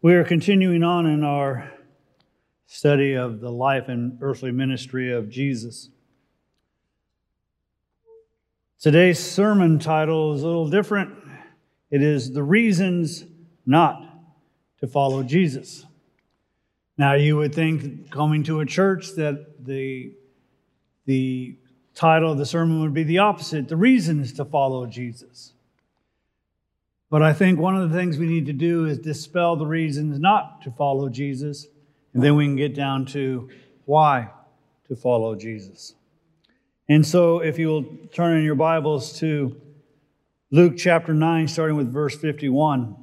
We are continuing on in our study of the life and earthly ministry of Jesus. Today's sermon title is a little different. It is The Reasons Not to Follow Jesus. Now, you would think coming to a church that the, the title of the sermon would be the opposite The Reasons to Follow Jesus. But I think one of the things we need to do is dispel the reasons not to follow Jesus, and then we can get down to why to follow Jesus. And so, if you will turn in your Bibles to Luke chapter 9, starting with verse 51,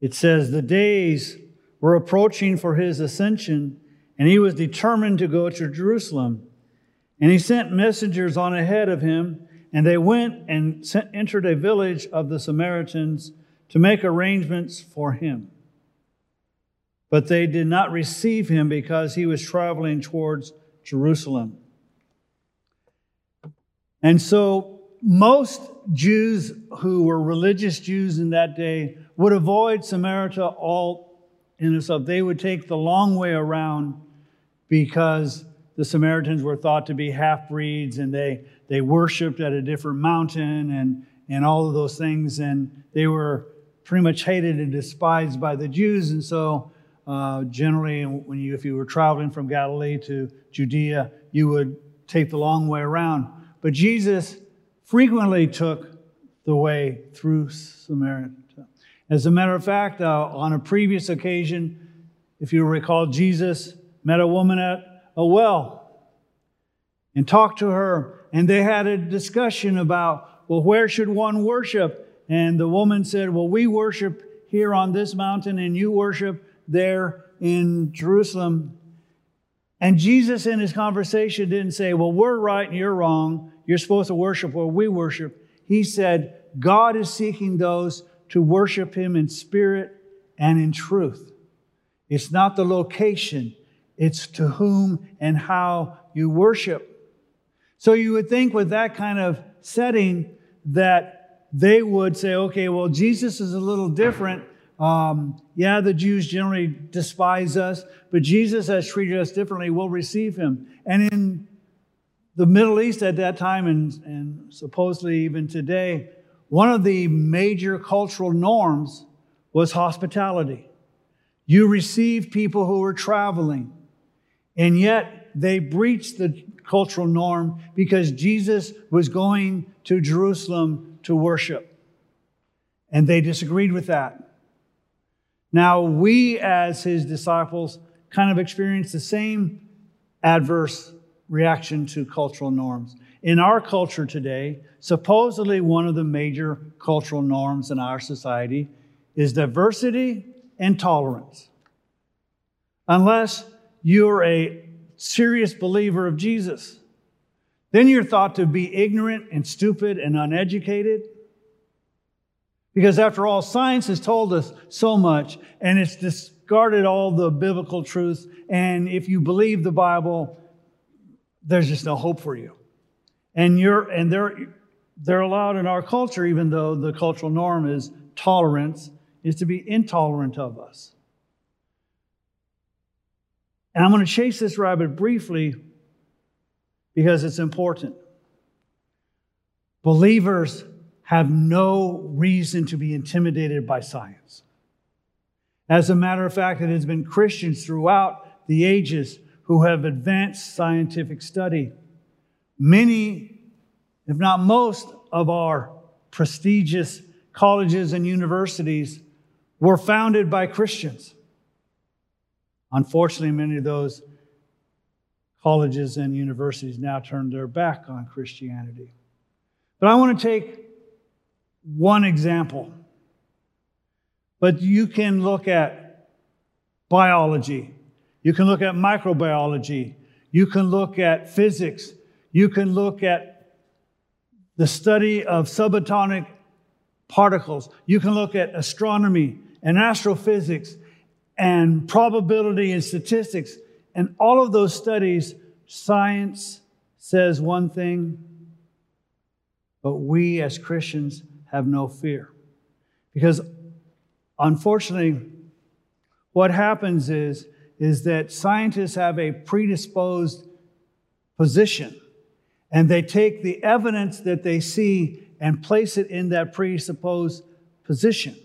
it says, The days were approaching for his ascension, and he was determined to go to Jerusalem. And he sent messengers on ahead of him and they went and sent, entered a village of the Samaritans to make arrangements for him. But they did not receive him because he was traveling towards Jerusalem. And so, most Jews who were religious Jews in that day would avoid Samaria all in itself. They would take the long way around because the Samaritans were thought to be half breeds and they, they worshiped at a different mountain and, and all of those things. And they were pretty much hated and despised by the Jews. And so, uh, generally, when you, if you were traveling from Galilee to Judea, you would take the long way around. But Jesus frequently took the way through Samaria. As a matter of fact, uh, on a previous occasion, if you recall, Jesus met a woman at a well and talked to her. And they had a discussion about, well, where should one worship? And the woman said, well, we worship here on this mountain and you worship there in Jerusalem. And Jesus, in his conversation, didn't say, well, we're right and you're wrong. You're supposed to worship where we worship. He said, God is seeking those to worship him in spirit and in truth. It's not the location, it's to whom and how you worship. So you would think with that kind of setting that they would say, okay, well, Jesus is a little different. Um, yeah, the Jews generally despise us, but Jesus has treated us differently. We'll receive him. And in the Middle East at that time, and, and supposedly even today, one of the major cultural norms was hospitality. You received people who were traveling. And yet they breached the cultural norm because Jesus was going to Jerusalem to worship. And they disagreed with that. Now, we as his disciples kind of experience the same adverse reaction to cultural norms. In our culture today, supposedly one of the major cultural norms in our society is diversity and tolerance. Unless you're a serious believer of Jesus. Then you're thought to be ignorant and stupid and uneducated. Because after all, science has told us so much and it's discarded all the biblical truths. And if you believe the Bible, there's just no hope for you. And you're and they're they're allowed in our culture, even though the cultural norm is tolerance, is to be intolerant of us. And I'm going to chase this rabbit briefly because it's important. Believers have no reason to be intimidated by science. As a matter of fact, it has been Christians throughout the ages who have advanced scientific study. Many, if not most, of our prestigious colleges and universities were founded by Christians. Unfortunately, many of those colleges and universities now turn their back on Christianity. But I want to take one example. But you can look at biology, you can look at microbiology, you can look at physics, you can look at the study of subatomic particles, you can look at astronomy and astrophysics and probability and statistics. And all of those studies, science says one thing, but we as Christians have no fear. Because unfortunately, what happens is, is that scientists have a predisposed position and they take the evidence that they see and place it in that presupposed position.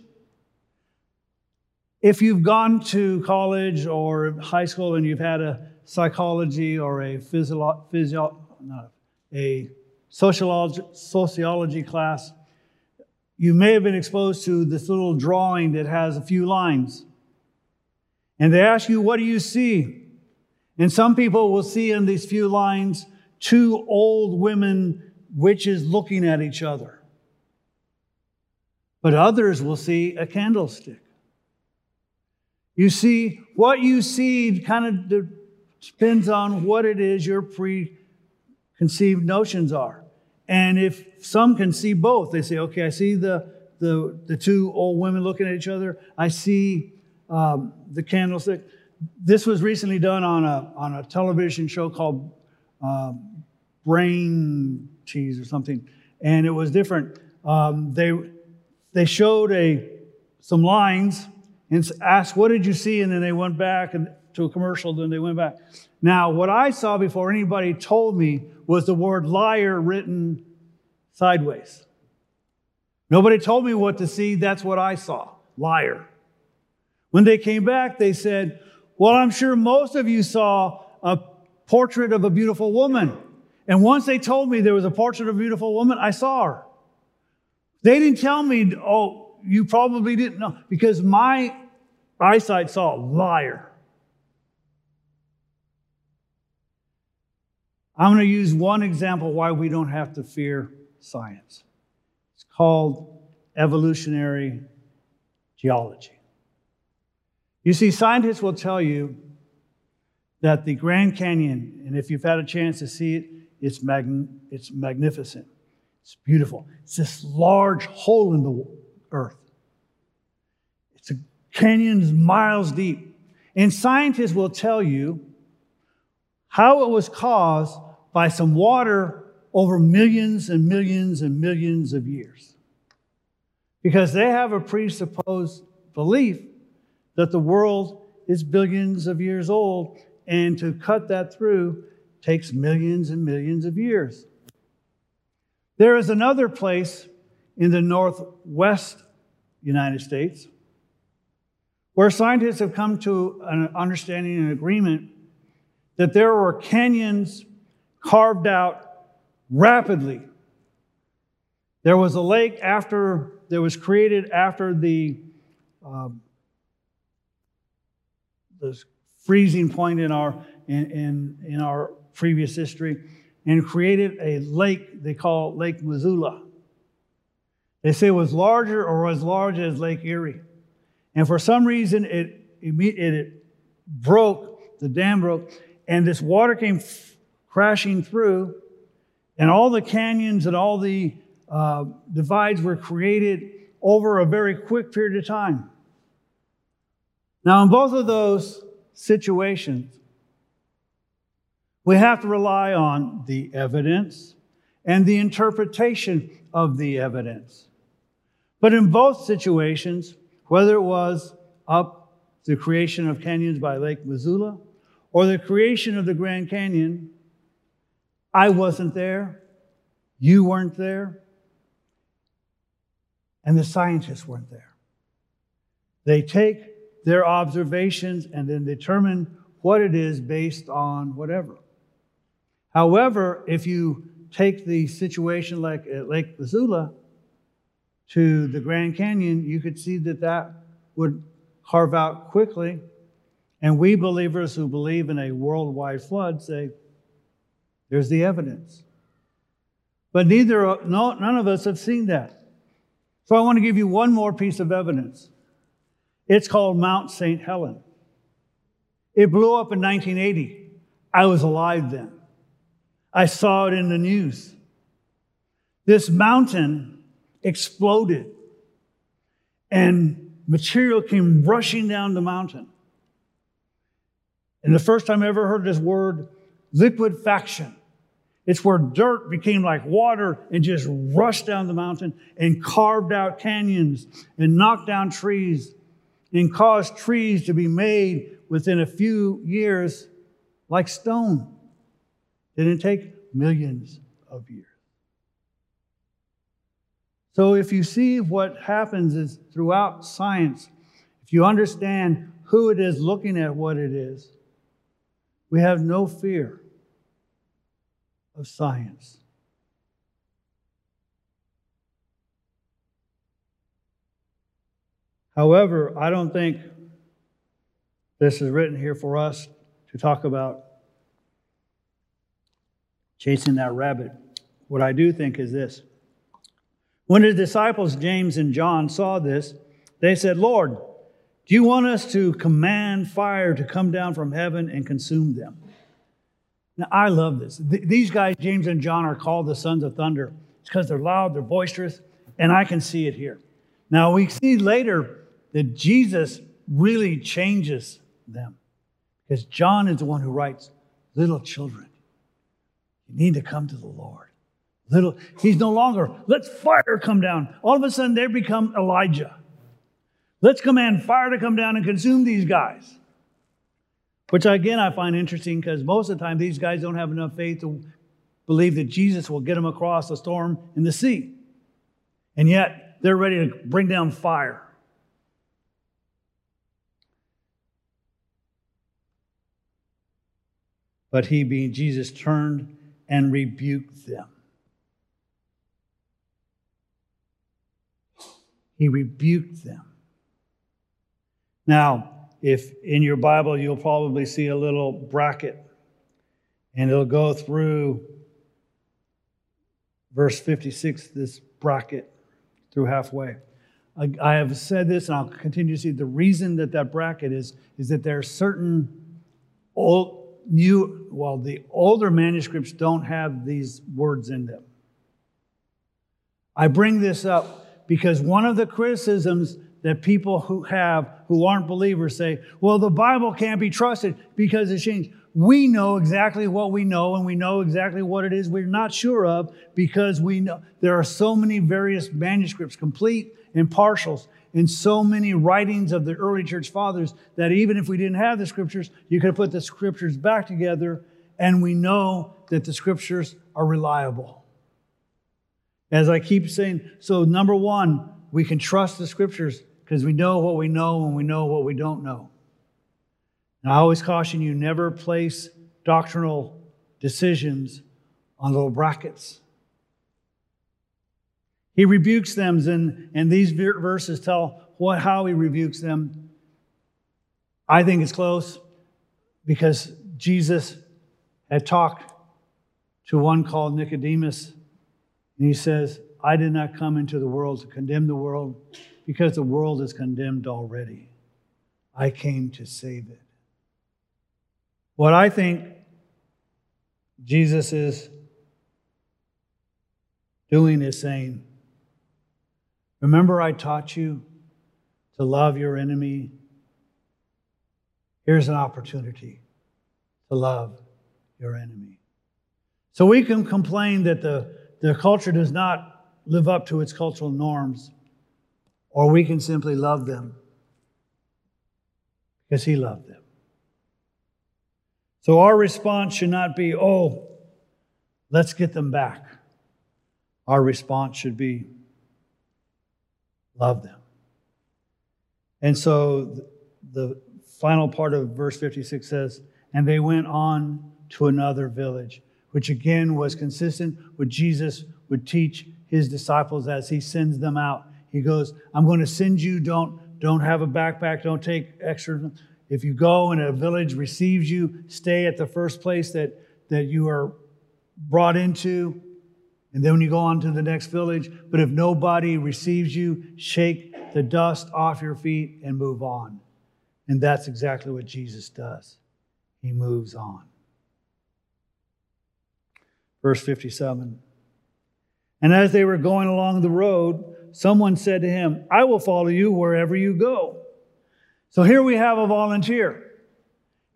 If you've gone to college or high school and you've had a psychology or a physio, physio not a sociology, sociology class, you may have been exposed to this little drawing that has a few lines. And they ask you, What do you see? And some people will see in these few lines two old women witches looking at each other. But others will see a candlestick. You see, what you see kind of depends on what it is your preconceived notions are. And if some can see both, they say, okay, I see the, the, the two old women looking at each other, I see um, the candlestick. This was recently done on a, on a television show called um, Brain Cheese or something, and it was different. Um, they, they showed a, some lines and asked, What did you see? And then they went back and, to a commercial, then they went back. Now, what I saw before anybody told me was the word liar written sideways. Nobody told me what to see, that's what I saw liar. When they came back, they said, Well, I'm sure most of you saw a portrait of a beautiful woman. And once they told me there was a portrait of a beautiful woman, I saw her. They didn't tell me, Oh, you probably didn't know, because my eyesight saw a liar. I'm going to use one example why we don't have to fear science. It's called evolutionary geology. You see, scientists will tell you that the Grand Canyon, and if you've had a chance to see it, it's, mag- it's magnificent. It's beautiful. It's this large hole in the earth. It's a canyon miles deep. And scientists will tell you how it was caused by some water over millions and millions and millions of years. Because they have a presupposed belief that the world is billions of years old, and to cut that through takes millions and millions of years. There is another place in the northwest United States where scientists have come to an understanding and agreement that there were canyons carved out rapidly. There was a lake after that was created after the um, freezing point in our in, in, in our previous history, and created a lake they call Lake Missoula. They say it was larger or as large as Lake Erie, and for some reason it it, it broke. The dam broke, and this water came f- crashing through and all the canyons and all the uh, divides were created over a very quick period of time. Now, in both of those situations, we have to rely on the evidence and the interpretation of the evidence. But in both situations, whether it was up the creation of canyons by Lake Missoula or the creation of the Grand Canyon, I wasn't there. You weren't there. And the scientists weren't there. They take their observations and then determine what it is based on whatever. However, if you take the situation like at Lake Missoula to the Grand Canyon, you could see that that would carve out quickly. And we believers who believe in a worldwide flood say, there's the evidence. But neither, no, none of us have seen that. So I want to give you one more piece of evidence. It's called Mount St. Helen. It blew up in 1980. I was alive then. I saw it in the news. This mountain exploded and material came rushing down the mountain. And the first time I ever heard this word, liquefaction. It's where dirt became like water and just rushed down the mountain and carved out canyons and knocked down trees and caused trees to be made within a few years like stone. Didn't take millions of years. So if you see what happens is throughout science, if you understand who it is looking at what it is, we have no fear of science. However, I don't think this is written here for us to talk about chasing that rabbit. What I do think is this. When the disciples, James and John, saw this, they said, Lord, do you want us to command fire to come down from heaven and consume them? Now, I love this. these guys, James and John, are called the sons of thunder. It's because they're loud, they're boisterous, and I can see it here. Now, we see later that Jesus really changes them. Because John is the one who writes, Little children, you need to come to the Lord. Little, he's no longer, let's fire come down. All of a sudden, they become Elijah. Let's command fire to come down and consume these guys. Which again, I find interesting because most of the time, these guys don't have enough faith to believe that Jesus will get them across the storm in the sea. And yet, they're ready to bring down fire. But he, being Jesus, turned and rebuked them. He rebuked them. Now, if in your Bible you'll probably see a little bracket, and it'll go through verse 56, this bracket through halfway. I, have said this, and I'll continue to see the reason that that bracket is, is that there are certain old, new, well, the older manuscripts don't have these words in them. I bring this up because one of the criticisms that people who have, who aren't believers say, well, the Bible can't be trusted because it's changed. We know exactly what we know and we know exactly what it is we're not sure of because we know there are so many various manuscripts, complete and partials, in so many writings of the early church fathers that even if we didn't have the scriptures, you could put the scriptures back together and we know that the scriptures are reliable. As I keep saying, so number one, we can trust the scriptures because we know what we know and we know what we don't know. And I always caution you never place doctrinal decisions on little brackets. He rebukes them, and, and these verses tell what, how he rebukes them. I think it's close because Jesus had talked to one called Nicodemus, and he says, I did not come into the world to condemn the world because the world is condemned already. I came to save it. What I think Jesus is doing is saying, Remember, I taught you to love your enemy. Here's an opportunity to love your enemy. So we can complain that the, the culture does not live up to its cultural norms, or we can simply love them because He loved them. So our response should not be, oh, let's get them back. Our response should be, love them. And so the final part of verse 56 says, And they went on to another village, which again was consistent with Jesus would teach his disciples as he sends them out. He goes, I'm going to send you, don't, don't have a backpack, don't take extra. If you go and a village receives you, stay at the first place that, that you are brought into. And then when you go on to the next village, but if nobody receives you, shake the dust off your feet and move on. And that's exactly what Jesus does. He moves on. Verse 57 And as they were going along the road, someone said to him, I will follow you wherever you go. So here we have a volunteer.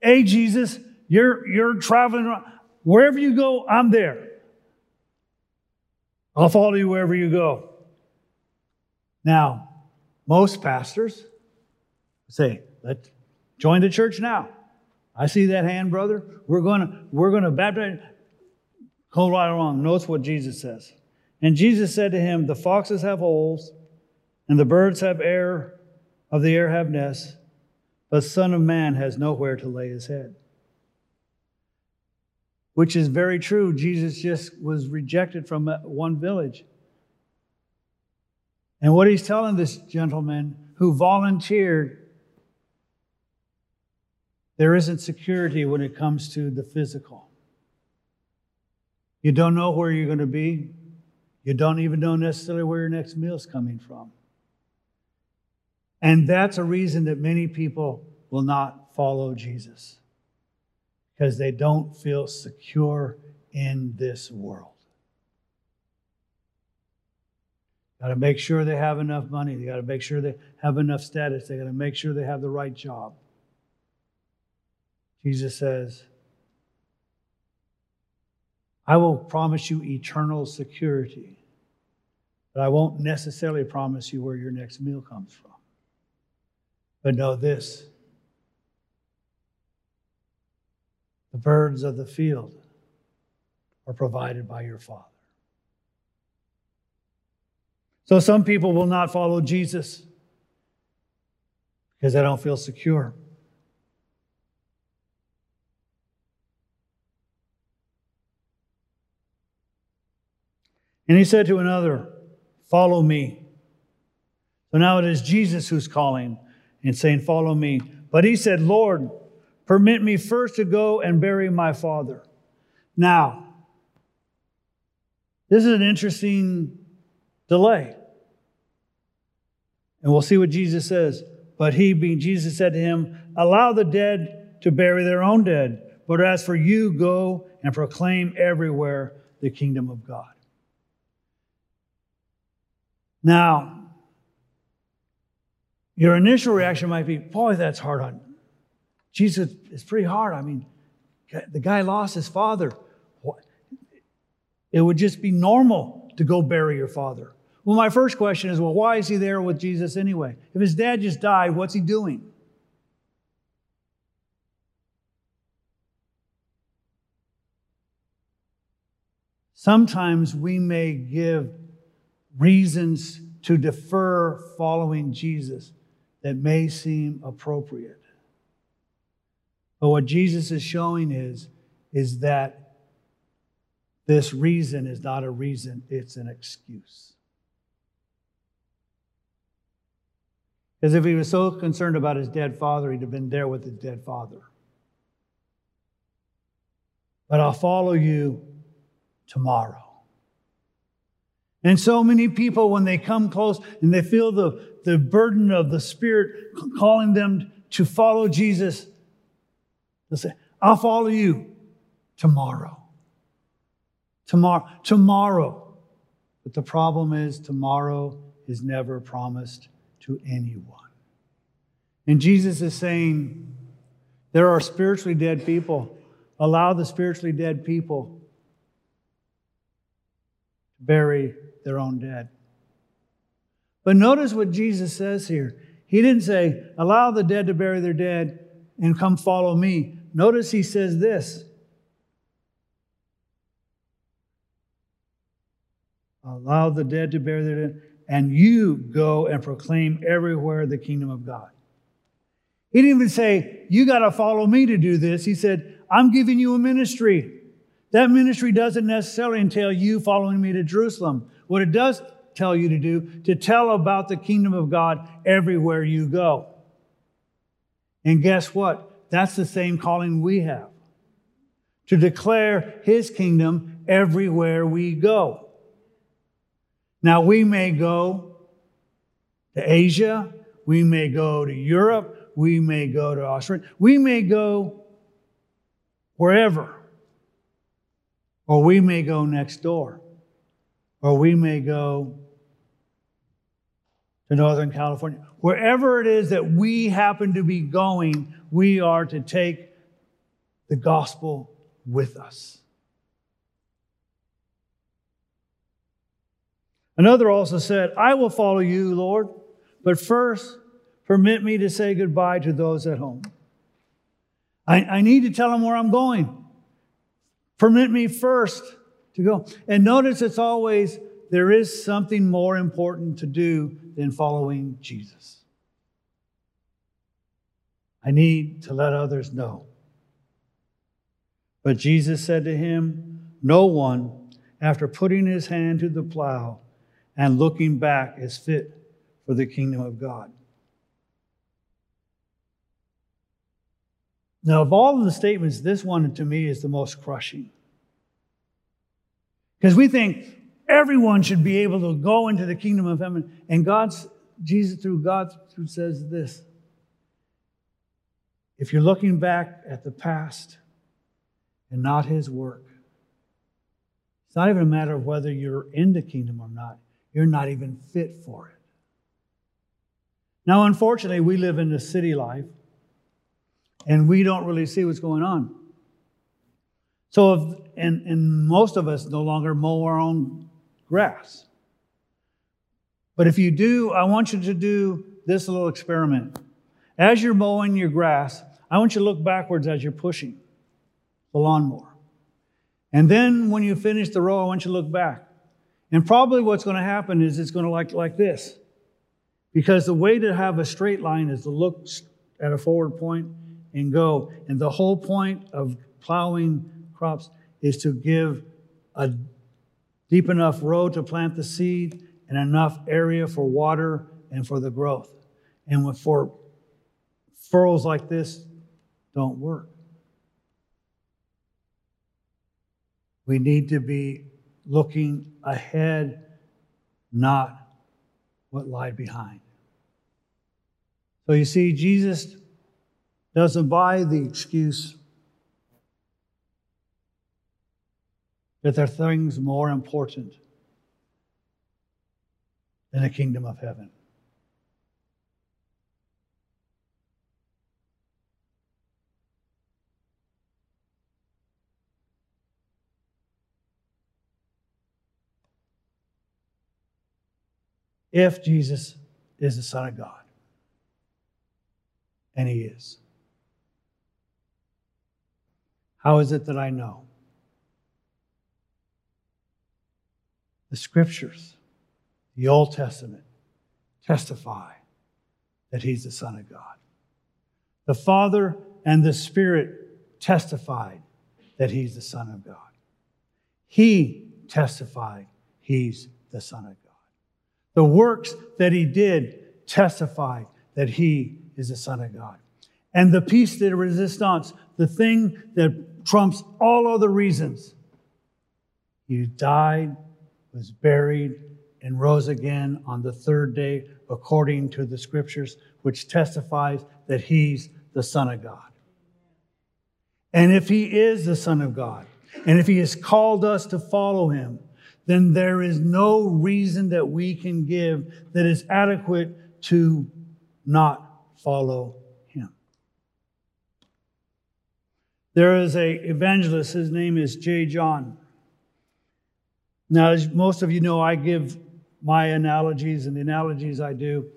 Hey, Jesus, you're, you're traveling around. Wherever you go, I'm there. I'll follow you wherever you go. Now, most pastors Say, let's join the church now. I see that hand, brother. We're gonna we're gonna baptize. Hold right along. Notice what Jesus says. And Jesus said to him, The foxes have holes, and the birds have air of the air have nests, but Son of Man has nowhere to lay his head. Which is very true. Jesus just was rejected from one village. And what he's telling this gentleman who volunteered, there isn't security when it comes to the physical. You don't know where you're going to be. You don't even know necessarily where your next meal is coming from. And that's a reason that many people will not follow Jesus because they don't feel secure in this world. Got to make sure they have enough money. They got to make sure they have enough status. They got to make sure they have the right job. Jesus says, I will promise you eternal security, but I won't necessarily promise you where your next meal comes from. But know this the birds of the field are provided by your Father. So some people will not follow Jesus because they don't feel secure. And he said to another, Follow me. So now it is Jesus who's calling and saying, Follow me. But he said, Lord, permit me first to go and bury my father. Now, this is an interesting delay. And we'll see what Jesus says. But he, being Jesus, said to him, Allow the dead to bury their own dead. But as for you, go and proclaim everywhere the kingdom of God. Now, your initial reaction might be, boy, that's hard on Jesus. It's pretty hard. I mean, the guy lost his father. It would just be normal to go bury your father. Well, my first question is, well, why is he there with Jesus anyway? If his dad just died, what's he doing? Sometimes we may give reasons to defer following Jesus that may seem appropriate. But what Jesus is showing is, is that this reason is not a reason, it's an excuse. Because if he was so concerned about his dead father, he'd have been there with his dead father. But I'll follow you tomorrow. And so many people, when they come close and they feel the, the burden of the Spirit calling them to follow Jesus, they'll say, I'll follow you tomorrow. Tomorrow. Tomorrow. But the problem is, tomorrow is never promised to anyone. And Jesus is saying, there are spiritually dead people. Allow the spiritually dead people bury their own dead. But notice what Jesus says here. He didn't say, allow the dead to bury their dead and come follow me. Notice he says this allow the dead to bury their dead, and you go and proclaim everywhere the kingdom of God. He didn't even say, You got to follow me to do this. He said, I'm giving you a ministry. That ministry doesn't necessarily entail you following me to Jerusalem. What it does tell you to do, to tell about the kingdom of God everywhere you go. And guess what? That's the same calling we have to declare his kingdom everywhere we go. Now, we may go to Asia, we may go to Europe, we may go to Australia, we may go wherever, or we may go next door or we may go to Northern California. Wherever it is that we happen to be going, we are to take the gospel with us. Another also said, I will follow you, Lord, but first permit me to say goodbye to those at home. I, I need to tell them where I'm going. Permit me first to go. And notice it's always there is something more important to do than following Jesus. I need to let others know. But Jesus said to him, No one, after putting his hand to the plow and looking back, is fit for the kingdom of God. Now, of all of the statements, this one to me is the most crushing. Because we think everyone should be able to go into the kingdom of heaven. And God's, Jesus through God through says this. If you're looking back at the past and not his work, it's not even a matter of whether you're in the kingdom or not. You're not even fit for it. Now, unfortunately, we live in a city life and we don't really see what's going on. So, if, and, and most of us no longer mow our own grass. But if you do, I want you to do this little experiment. As you're mowing your grass, I want you to look backwards as you're pushing the lawnmower. And then when you finish the row, I want you to look back. And probably what's going to happen is it's going to like like this. Because the way to have a straight line is to look at a forward point and go. And the whole point of plowing crops is to give a deep enough row to plant the seed and enough area for water and for the growth. And for furrows like this, don't work. We need to be looking ahead, not what lied behind. So you see, Jesus doesn't buy the excuse that there are things more important than the kingdom of heaven. If Jesus is the Son of God, and He is. How is it that I know? The scriptures, the Old Testament, testify that He's the Son of God. The Father and the Spirit testified that He's the Son of God. He testified He's the Son of God. The works that He did testified that He is the Son of God. And the piece de resistance, the thing that trumps all other reasons, He died was buried, and rose again on the third day, according to the scriptures, which testifies that he's the Son of God. And if he is the Son of God, and if he has called us to follow him, then there is no reason that we can give that is adequate to not follow him. There is a evangelist, his name is J.John. Now, as most of you know, I give my analogies, and the analogies I do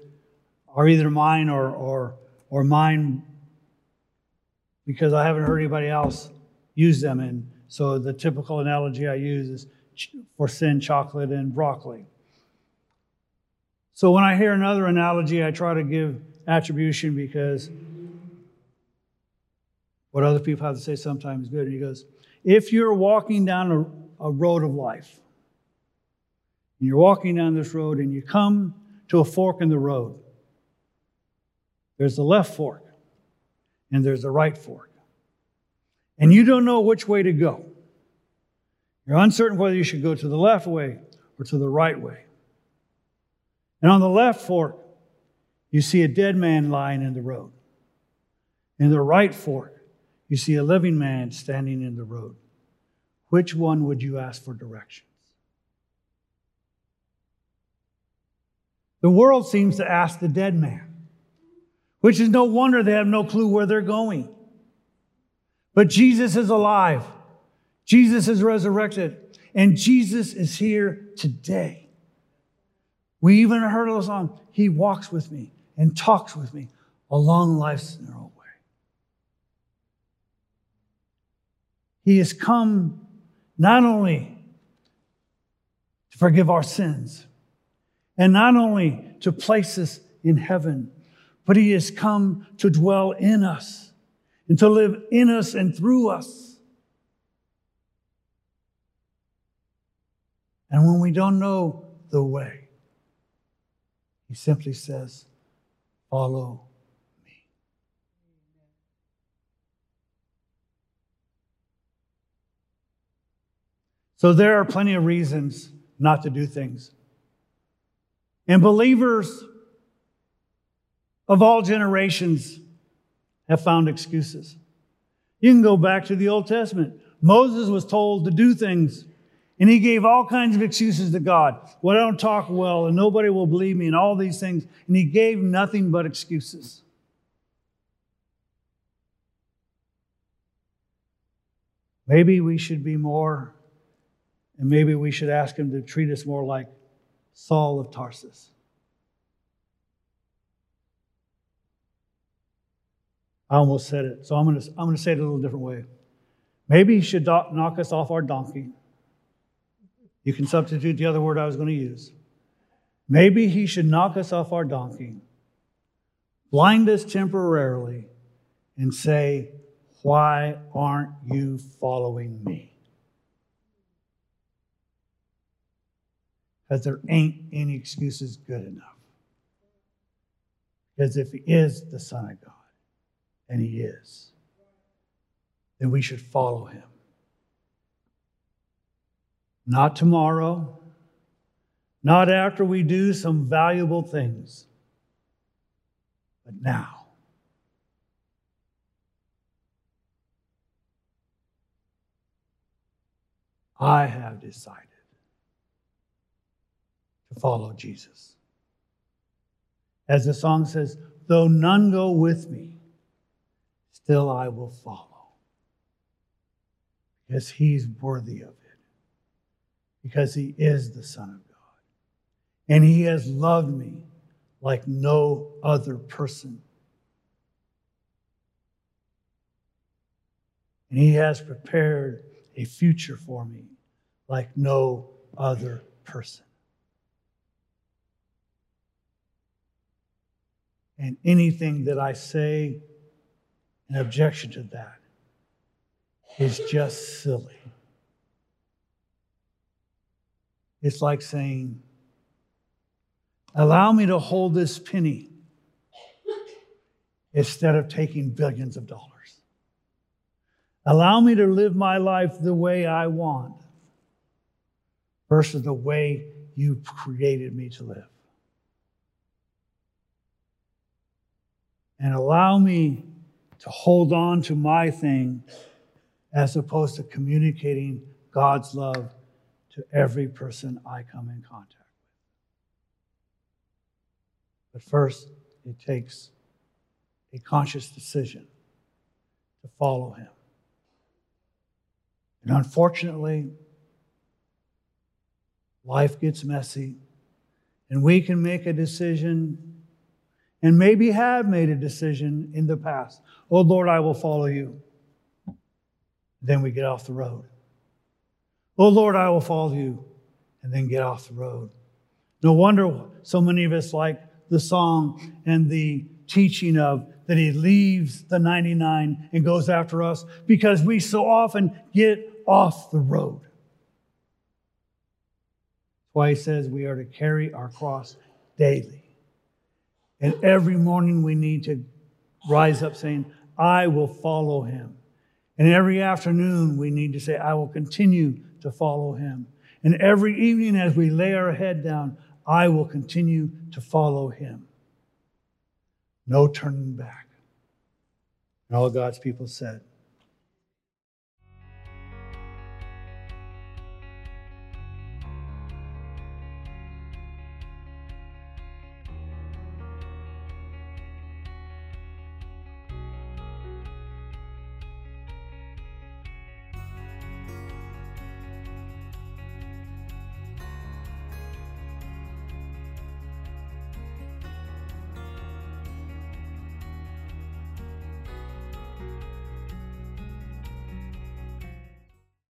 are either mine or, or, or mine because I haven't heard anybody else use them. And so the typical analogy I use is for sin, chocolate, and broccoli. So when I hear another analogy, I try to give attribution because what other people have to say sometimes is good. And he goes, if you're walking down a, a road of life, and you're walking down this road and you come to a fork in the road. There's the left fork and there's the right fork. And you don't know which way to go. You're uncertain whether you should go to the left way or to the right way. And on the left fork, you see a dead man lying in the road. In the right fork, you see a living man standing in the road. Which one would you ask for directions? The world seems to ask the dead man, which is no wonder they have no clue where they're going. But Jesus is alive, Jesus is resurrected, and Jesus is here today. We even heard a song, He walks with me and talks with me along life's narrow way. He has come not only to forgive our sins and not only to place us in heaven, but He has come to dwell in us and to live in us and through us. And when we don't know the way, He simply says, Follow me. So there are plenty of reasons not to do things. And believers of all generations have found excuses. You can go back to the Old Testament. Moses was told to do things, and he gave all kinds of excuses to God. Well, I don't talk well, and nobody will believe me, and all these things. And he gave nothing but excuses. Maybe we should be more, and maybe we should ask him to treat us more like Saul of Tarsus. I almost said it, so I'm going to, I'm going to say it a little different way. Maybe he should knock us off our donkey. You can substitute the other word I was going to use. Maybe he should knock us off our donkey, blind us temporarily, and say, Why aren't you following me? Because there ain't any excuses good enough. Because if he is the Son of God, and He is, then we should follow Him. Not tomorrow, not after we do some valuable things, but now. I have decided to follow Jesus. As the song says, though none go with me, still I will follow. Because he's worthy of it. Because he is the Son of God. And he has loved me like no other person. And he has prepared a future for me like no other person. And anything that I say an objection to that is just silly. It's like saying, Allow me to hold this penny instead of taking billions of dollars. Allow me to live my life the way I want versus the way you created me to live. And allow me to hold on to my thing as opposed to communicating God's love to every person I come in contact with. But first, it takes a conscious decision to follow Him. And unfortunately, life gets messy, and we can make a decision and maybe have made a decision in the past. Oh Lord, I will follow you. Then we get off the road. Oh Lord, I will follow you. And then get off the road. No wonder so many of us like the song and the teaching of that he leaves the 99 and goes after us because we so often get off the road. That's why he says we are to carry our cross daily. And every morning we need to rise up saying, I will follow him. And every afternoon we need to say, I will continue to follow him. And every evening as we lay our head down, I will continue to follow him. No turning back. And all God's people said,